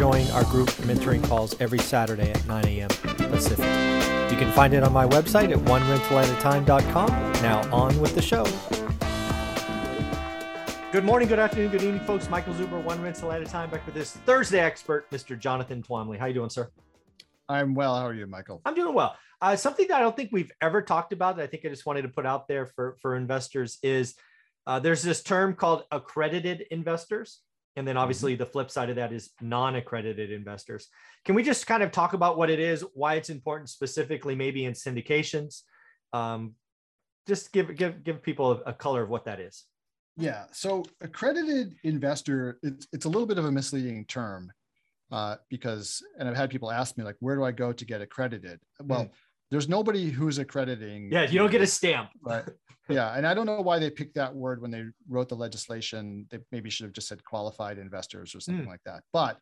join our group mentoring calls every Saturday at 9 a.m. Pacific. You can find it on my website at onerentalatatime.com. Now, on with the show. Good morning, good afternoon, good evening, folks. Michael Zuber, One Rental at a Time, back with this Thursday expert, Mr. Jonathan Twombly. How you doing, sir? I'm well. How are you, Michael? I'm doing well. Uh, something that I don't think we've ever talked about that I think I just wanted to put out there for, for investors is uh, there's this term called accredited investors. And then obviously mm-hmm. the flip side of that is non-accredited investors. Can we just kind of talk about what it is, why it's important specifically, maybe in syndications? Um, just give give give people a, a color of what that is. Yeah. So accredited investor, it's it's a little bit of a misleading term uh, because, and I've had people ask me like, where do I go to get accredited? Well, mm. There's nobody who's accrediting. Yeah, you don't get a stamp. Right. yeah, and I don't know why they picked that word when they wrote the legislation. They maybe should have just said qualified investors or something mm. like that. But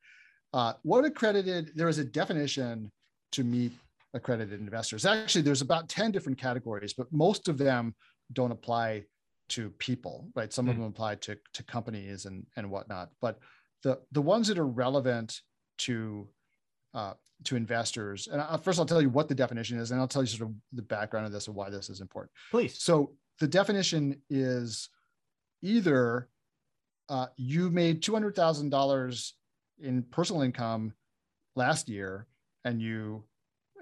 uh, what accredited? There is a definition to meet accredited investors. Actually, there's about ten different categories, but most of them don't apply to people, right? Some mm. of them apply to to companies and and whatnot. But the the ones that are relevant to uh, to investors. And I, first, I'll tell you what the definition is, and I'll tell you sort of the background of this and why this is important. Please. So the definition is either uh, you made two hundred thousand dollars in personal income last year, and you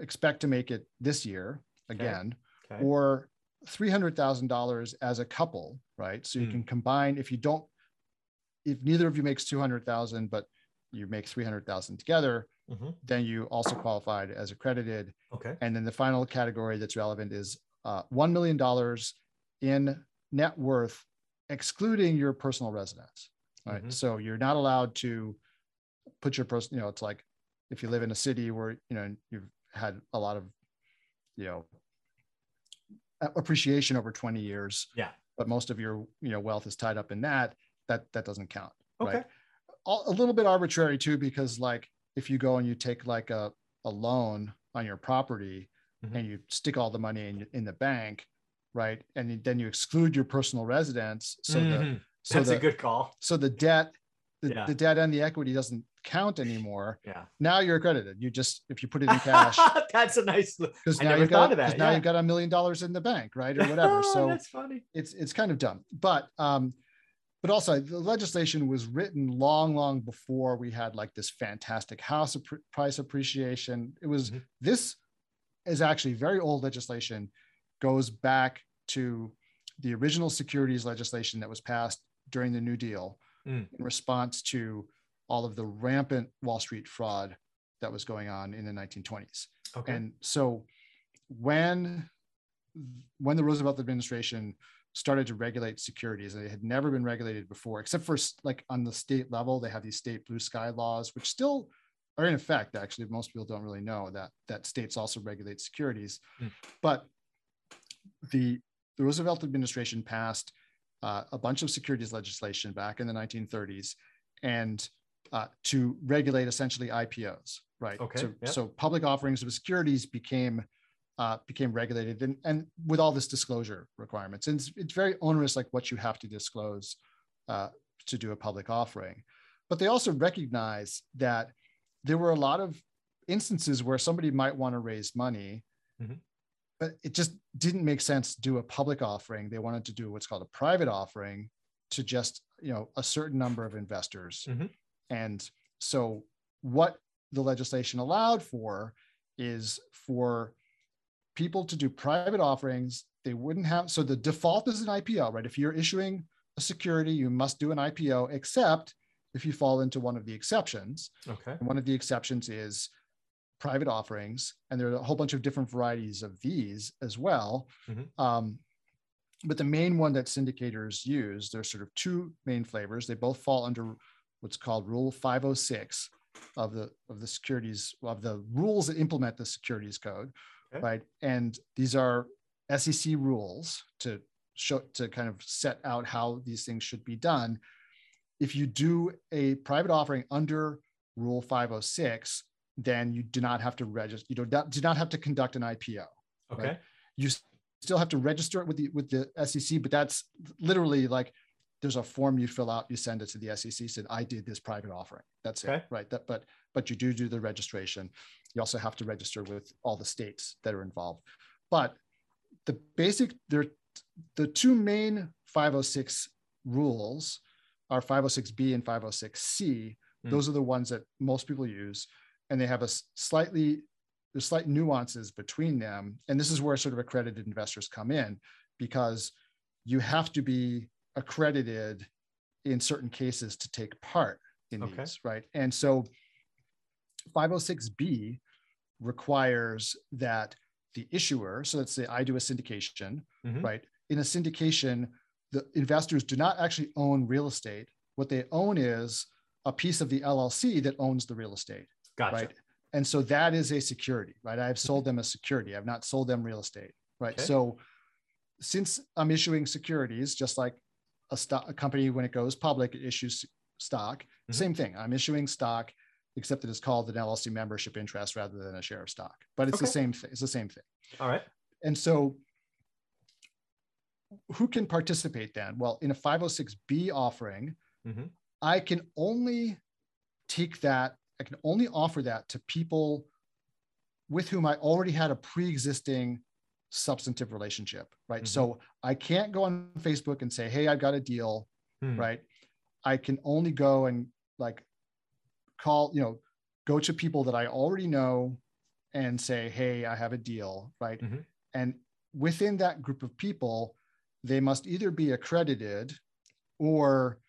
expect to make it this year again, okay. Okay. or three hundred thousand dollars as a couple, right? So you mm. can combine if you don't, if neither of you makes two hundred thousand, but you make 300,000 together, mm-hmm. then you also qualified as accredited. Okay. And then the final category that's relevant is uh, $1 million in net worth, excluding your personal residence. Right. Mm-hmm. So you're not allowed to put your person, you know, it's like if you live in a city where, you know, you've had a lot of, you know, appreciation over 20 years. Yeah. But most of your, you know, wealth is tied up in that, that, that doesn't count. Okay. Right? a little bit arbitrary too, because like if you go and you take like a, a loan on your property mm-hmm. and you stick all the money in, in the bank, right? And then you exclude your personal residence. So mm-hmm. the so that's the, a good call. So the debt, the, yeah. the debt and the equity doesn't count anymore. Yeah. Now you're accredited. You just if you put it in cash. that's a nice. Because now you've got that. Now you've got a million dollars in the bank, right, or whatever. so that's funny. It's it's kind of dumb, but um, but also the legislation was written long long before we had like this fantastic house price appreciation it was mm-hmm. this is actually very old legislation goes back to the original securities legislation that was passed during the new deal mm. in response to all of the rampant wall street fraud that was going on in the 1920s okay. and so when when the roosevelt administration started to regulate securities. They had never been regulated before, except for like on the state level, they have these state blue sky laws, which still are in effect. Actually, most people don't really know that that states also regulate securities. Mm. But the the Roosevelt administration passed uh, a bunch of securities legislation back in the 1930s, and uh, to regulate essentially IPOs, right? Okay. So, so public offerings of securities became uh, became regulated and, and with all this disclosure requirements. And it's, it's very onerous, like what you have to disclose uh, to do a public offering. But they also recognize that there were a lot of instances where somebody might want to raise money, mm-hmm. but it just didn't make sense to do a public offering. They wanted to do what's called a private offering to just, you know, a certain number of investors. Mm-hmm. And so what the legislation allowed for is for people to do private offerings. They wouldn't have, so the default is an IPO, right? If you're issuing a security, you must do an IPO, except if you fall into one of the exceptions. Okay. And one of the exceptions is private offerings. And there are a whole bunch of different varieties of these as well. Mm-hmm. Um, but the main one that syndicators use, there's sort of two main flavors. They both fall under what's called Rule 506 of the of the securities of the rules that implement the securities code okay. right? And these are SEC rules to show to kind of set out how these things should be done. If you do a private offering under Rule 506, then you do not have to register. You do not, do not have to conduct an IPO. Okay. Right? You still have to register it with the with the SEC, but that's literally like there's a form you fill out, you send it to the SEC, said I did this private offering. That's Okay. it, right? That, but but you do do the registration. You also have to register with all the states that are involved. But the basic there, the two main 506 rules are 506b and 506c. Hmm. Those are the ones that most people use, and they have a slightly there's slight nuances between them. And this is where sort of accredited investors come in because you have to be accredited in certain cases to take part in Okay. these, right? And so 506B requires that the issuer, so let's say I do a syndication, Mhm. right? In a syndication, the investors do not actually own real estate. What they own is a piece of the LLC that owns the real estate Gotcha. right? And so that is a security, right? I've sold them a security. I've not sold them real estate, right? Okay. So since I'm issuing securities, just like a stock, a company when it goes public, it issues stock. Mhm. Same thing. I'm issuing stock, except that it's called an LLC membership interest rather than a share of stock. But it's the same thing. It's the same thing. All right. And so who can participate then? Well, in a 506B offering, Mhm. I can only take that, I can only offer that to people with whom I already had a pre-existing substantive relationship, right? Mhm. So I can't go on Facebook and say, "Hey, I've got a deal," Hmm. right? I can only go and like call, you know, go to people that I already know and say, "Hey, I have a deal," right? Mhm. And within that group of people, they must either be accredited or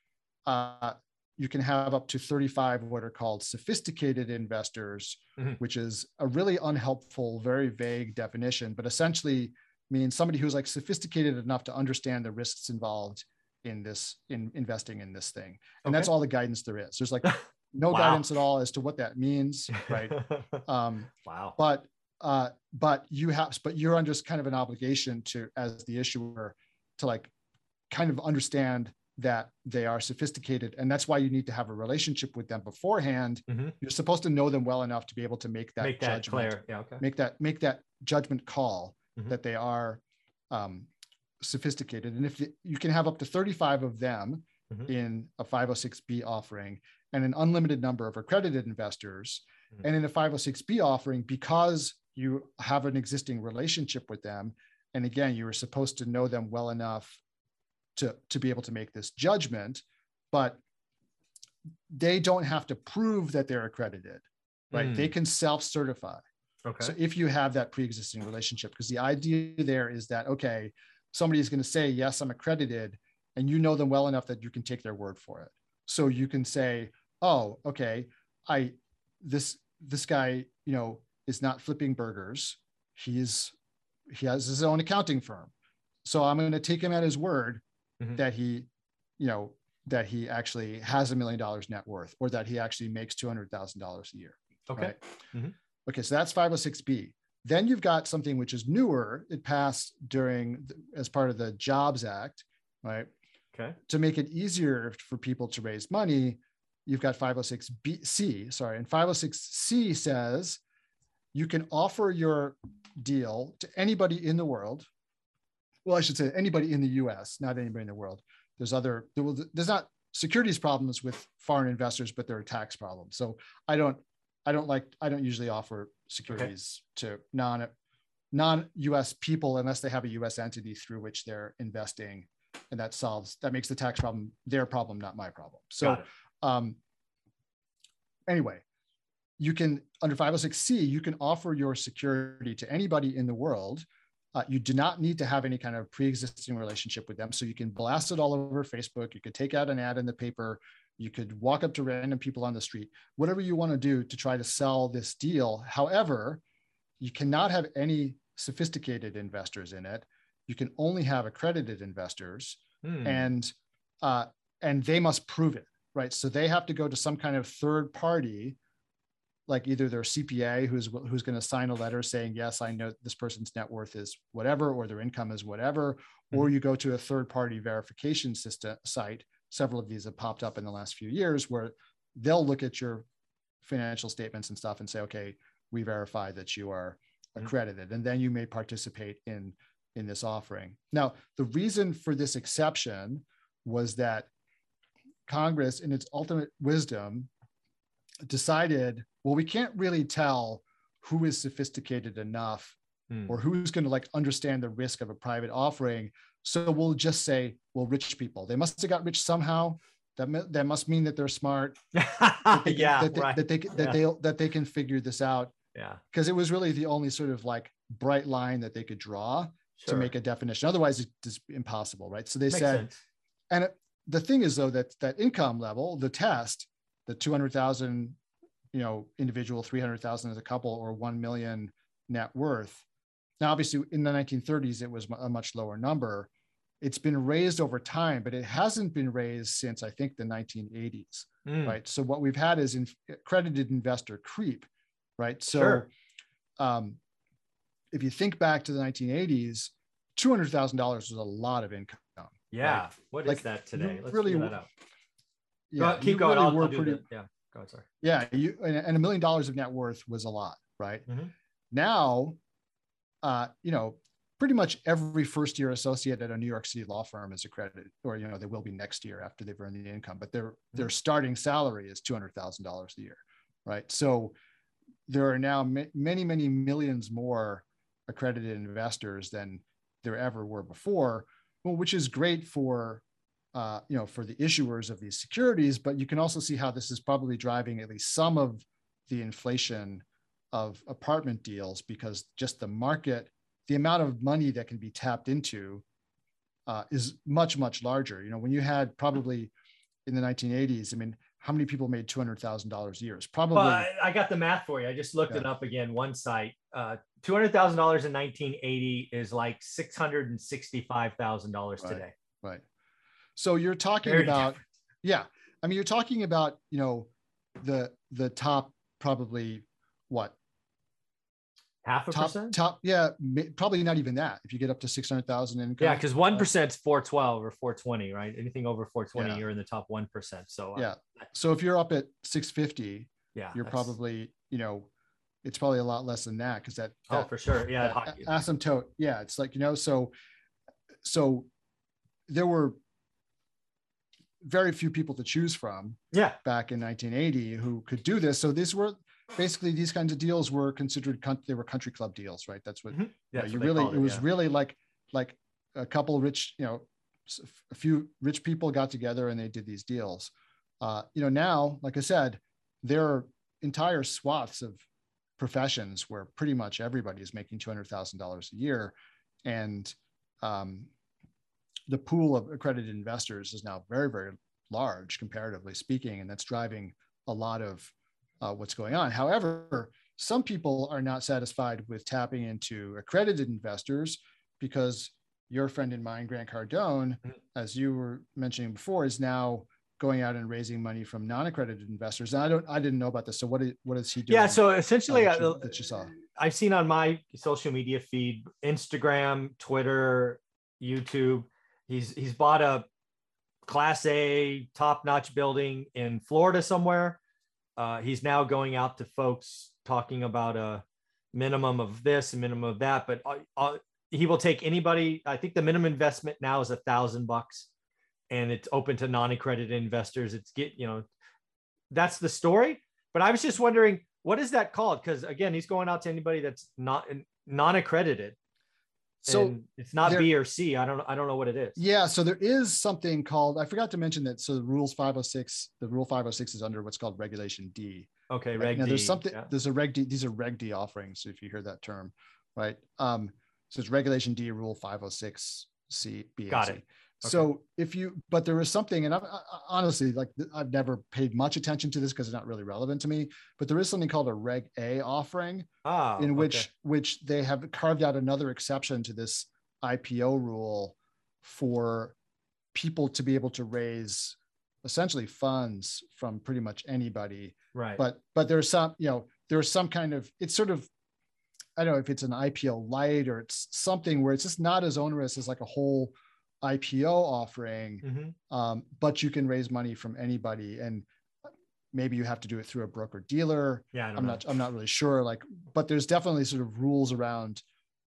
uh, you can have up to 35 what are called sophisticated investors, Mhm. which is a really unhelpful, very vague definition, but essentially means somebody who's like sophisticated enough to understand the risks involved in this, in investing in this thing. And that's all the guidance there is. There's like no Wow. guidance at all as to what that means, right? Um, wow. but uh, but you have but you're under kind of an obligation to as the issuer to like kind of understand that they are sophisticated and that's why you need to have a relationship with them beforehand Mhm. you're supposed to know them well enough to be able to make that Make that judgment clear. Yeah. Okay. make that make that judgment call Mhm. that they are um, sophisticated and if you- you can have up to 35 of them Mhm. in a 506b offering and an unlimited number of accredited investors Mhm. and in a 506b offering because you have an existing relationship with them and again you were supposed to know them well enough to to be able to make this judgment but they don't have to prove that they're accredited right they Mm. can self-certify Okay. so if you have that pre-existing relationship, because the idea there is that okay, somebody is going to say yes, I'm accredited, and you know them well enough that you can take their word for it. So you can say, oh, okay, I this this guy, you know, is not flipping burgers. He's he has his own accounting firm. So I'm going to take him at his word Mhm. that he, you know, that he actually has a million dollars net worth or that he actually makes $200,000 a year. okay. right? Okay, so that's 506B. Then you've got something which is newer. It passed during the- as part of the Jobs Act, right? Okay. To make it easier for people to raise money, you've got 506B C, sorry, and 506C says you can offer your deal to anybody in the world. Well, I should say anybody in the US, not anybody in the world. There's other, there will, there's not securities problems with foreign investors, but there are tax problems. So I don't, I don't like, I don't usually offer securities to non, non-US people unless they have a US entity through which they're investing. And that solves, that makes the tax problem their problem, not my problem. So um, anyway, you can under 506c, you can offer your security to anybody in the world. Uh, you do not need to have any kind of pre-existing relationship with them. So you can blast it all over Facebook. You could take out an ad in the paper. You could walk up to random people on the street, whatever you want to do to try to sell this deal. However, you cannot have any sophisticated investors in it. You can only have accredited investors Hmm. and uh, and they must prove it right so they have to go to some kind of third party like either their CPA who's who's going to sign a letter saying yes I know this person's net worth is whatever or their income is whatever mm-hmm. or you go to a third party verification system site several of these have popped up in the last few years where they'll look at your financial statements and stuff and say okay we verify that you are mm-hmm. accredited and then you may participate in in this offering now the reason for this exception was that congress in its ultimate wisdom decided well, we can't really tell who is sophisticated enough hmm. or who's going to like understand the risk of a private offering. So we'll just say, well, rich people. They must have got rich somehow. That, that must mean that they're smart. that they, yeah, that they, right. that they that yeah. they that they can figure this out. Yeah, because it was really the only sort of like bright line that they could draw sure. to make a definition. Otherwise, it's just impossible, right? So they Makes said, sense. and it, the thing is though that that income level, the test, the two hundred thousand you know, individual 300,000 as a couple or 1 million net worth. Now, obviously, in the 1930s, it was a much lower number. It's been raised over time, but it hasn't been raised since I think the 1980s, mm. right? So what we've had is in, accredited investor creep, right? So sure. um, if you think back to the 1980s, $200,000 was a lot of income. Yeah. Right? What is like, that today? Let's really, that out. Yeah, keep going. Really I'll, I'll pretty, yeah. Go ahead, sorry. Yeah, you and a million dollars of net worth was a lot, right? Mm-hmm. Now, uh, you know, pretty much every first year associate at a New York City law firm is accredited, or you know, they will be next year after they've earned the income. But their mm-hmm. their starting salary is two hundred thousand dollars a year, right? So there are now ma- many many millions more accredited investors than there ever were before, well, which is great for uh, you know, for the issuers of these securities, but you can also see how this is probably driving at least some of the inflation of apartment deals because just the market, the amount of money that can be tapped into uh, is much, much larger. You know, when you had probably in the 1980s, I mean, how many people made $200,000 a year? It's probably. Well, I got the math for you. I just looked yeah. it up again, one site. Uh, $200,000 in 1980 is like $665,000 right. today. Right. So you're talking Very about, different. yeah. I mean, you're talking about, you know, the the top probably what? Half a top, percent? top yeah probably not even that if you get up to 600000 income yeah because one percent is 412 or 420 right? Anything over 420 yeah. you're in the top one percent so uh, yeah. So if you're up at 650 yeah you're probably you know it's probably a lot less than that because that, that, oh for sure. Yeah asymptote yeah it's like you know so so there were very few people to choose from yeah back in 1980 who could do this so these were basically these kinds of deals were considered they were country club deals right that's what mm-hmm. yeah, you, know, you really it, it was yeah. really like like a couple rich you know a few rich people got together and they did these deals uh, you know now like i said there are entire swaths of professions where pretty much everybody is making $200000 a year and um, the pool of accredited investors is now very, very large comparatively speaking, and that's driving a lot of uh, what's going on. However, some people are not satisfied with tapping into accredited investors because your friend and mine, Grant Cardone, mm-hmm. as you were mentioning before, is now going out and raising money from non-accredited investors. And I don't, I didn't know about this. So what is, what is he doing? Yeah. So essentially, uh, that, you, that you saw, I've seen on my social media feed, Instagram, Twitter, YouTube, He's he's bought a class A top notch building in Florida somewhere. Uh, he's now going out to folks talking about a minimum of this, a minimum of that, but uh, uh, he will take anybody. I think the minimum investment now is a thousand bucks, and it's open to non-accredited investors. It's get you know, that's the story. But I was just wondering, what is that called? Because again, he's going out to anybody that's not non-accredited so and it's not there, B or C. I don't I don't know what it is. Yeah, so there is something called I forgot to mention that. So the rules 506, the rule 506 is under what's called regulation D. Okay, right? reg now, D. There's something. Yeah. There's a reg D. These are reg D offerings. If you hear that term, right? Um, so it's regulation D, rule 506 C, B, Got it. Okay. So if you, but there is something, and I, I, honestly, like I've never paid much attention to this because it's not really relevant to me. But there is something called a Reg A offering, ah, in which okay. which they have carved out another exception to this IPO rule for people to be able to raise essentially funds from pretty much anybody. Right. But but there's some, you know, there's some kind of it's sort of I don't know if it's an IPO light or it's something where it's just not as onerous as like a whole IPO offering, mm-hmm. um, but you can raise money from anybody and maybe you have to do it through a broker dealer. Yeah, I'm know. not I'm not really sure. Like, but there's definitely sort of rules around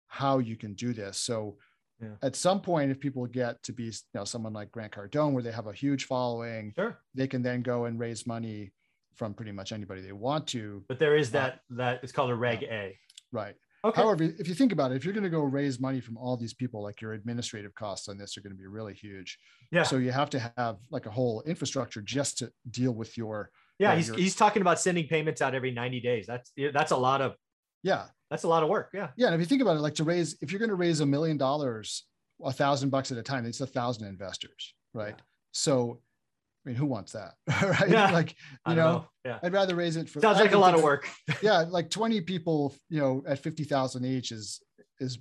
how you can do this. So yeah. at some point, if people get to be you know someone like Grant Cardone, where they have a huge following, sure. they can then go and raise money from pretty much anybody they want to. But there is that uh, that it's called a Reg yeah. A. Right. Okay. However, if you think about it, if you're going to go raise money from all these people, like your administrative costs on this are going to be really huge. Yeah. So you have to have like a whole infrastructure just to deal with your. Yeah, uh, he's, your, he's talking about sending payments out every 90 days. That's that's a lot of. Yeah. That's a lot of work. Yeah. Yeah, and if you think about it, like to raise, if you're going to raise a million dollars, a thousand bucks at a time, it's a thousand investors, right? Yeah. So I mean, who wants that? right? Yeah. Like, you know, know, Yeah. I'd rather raise it for sounds like a lot of work. yeah, like 20 people, you know, at 50,000 each is is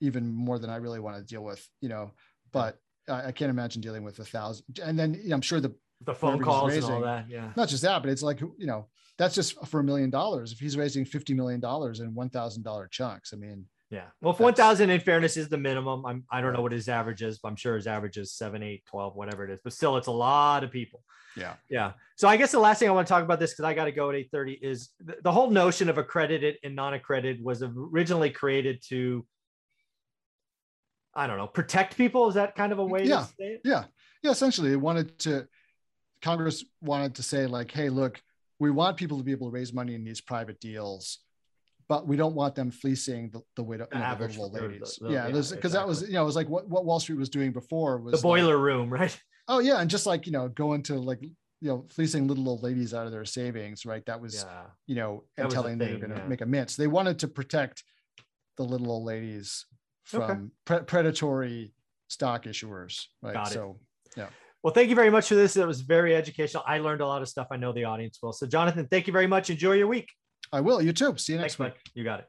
even more than I really want to deal with, you know. But I, I can't imagine dealing with a thousand. And then you know, I'm sure the the phone calls raising, and all that. Yeah. Not just that, but it's like you know, that's just for a million dollars. If he's raising 50 million dollars in one thousand dollar chunks, I mean, yeah. Well, if 1,000 in fairness is the minimum, I'm, I don't know what his average is, but I'm sure his average is seven, eight, 12, whatever it is. But still, it's a lot of people. Yeah. Yeah. So I guess the last thing I want to talk about this, because I got to go at 8.30, is the, the whole notion of accredited and non-accredited was originally created to, I don't know, protect people. Is that kind of a way yeah. to say it? Yeah. Yeah. Essentially, it wanted to, Congress wanted to say, like, hey, look, we want people to be able to raise money in these private deals but we don't want them fleecing the, the widow, you know, the little ladies. The, yeah, because yeah, exactly. that was, you know, it was like what, what Wall Street was doing before was the boiler like, room, right? Oh yeah, and just like you know, going to like you know, fleecing little old ladies out of their savings, right? That was, yeah. you know, and telling them they're going to yeah. make a mint. So they wanted to protect the little old ladies from okay. pre- predatory stock issuers, right? Got so, it. yeah. Well, thank you very much for this. It was very educational. I learned a lot of stuff. I know the audience will. So, Jonathan, thank you very much. Enjoy your week. I will. You too. See you next Thanks, week. You got it.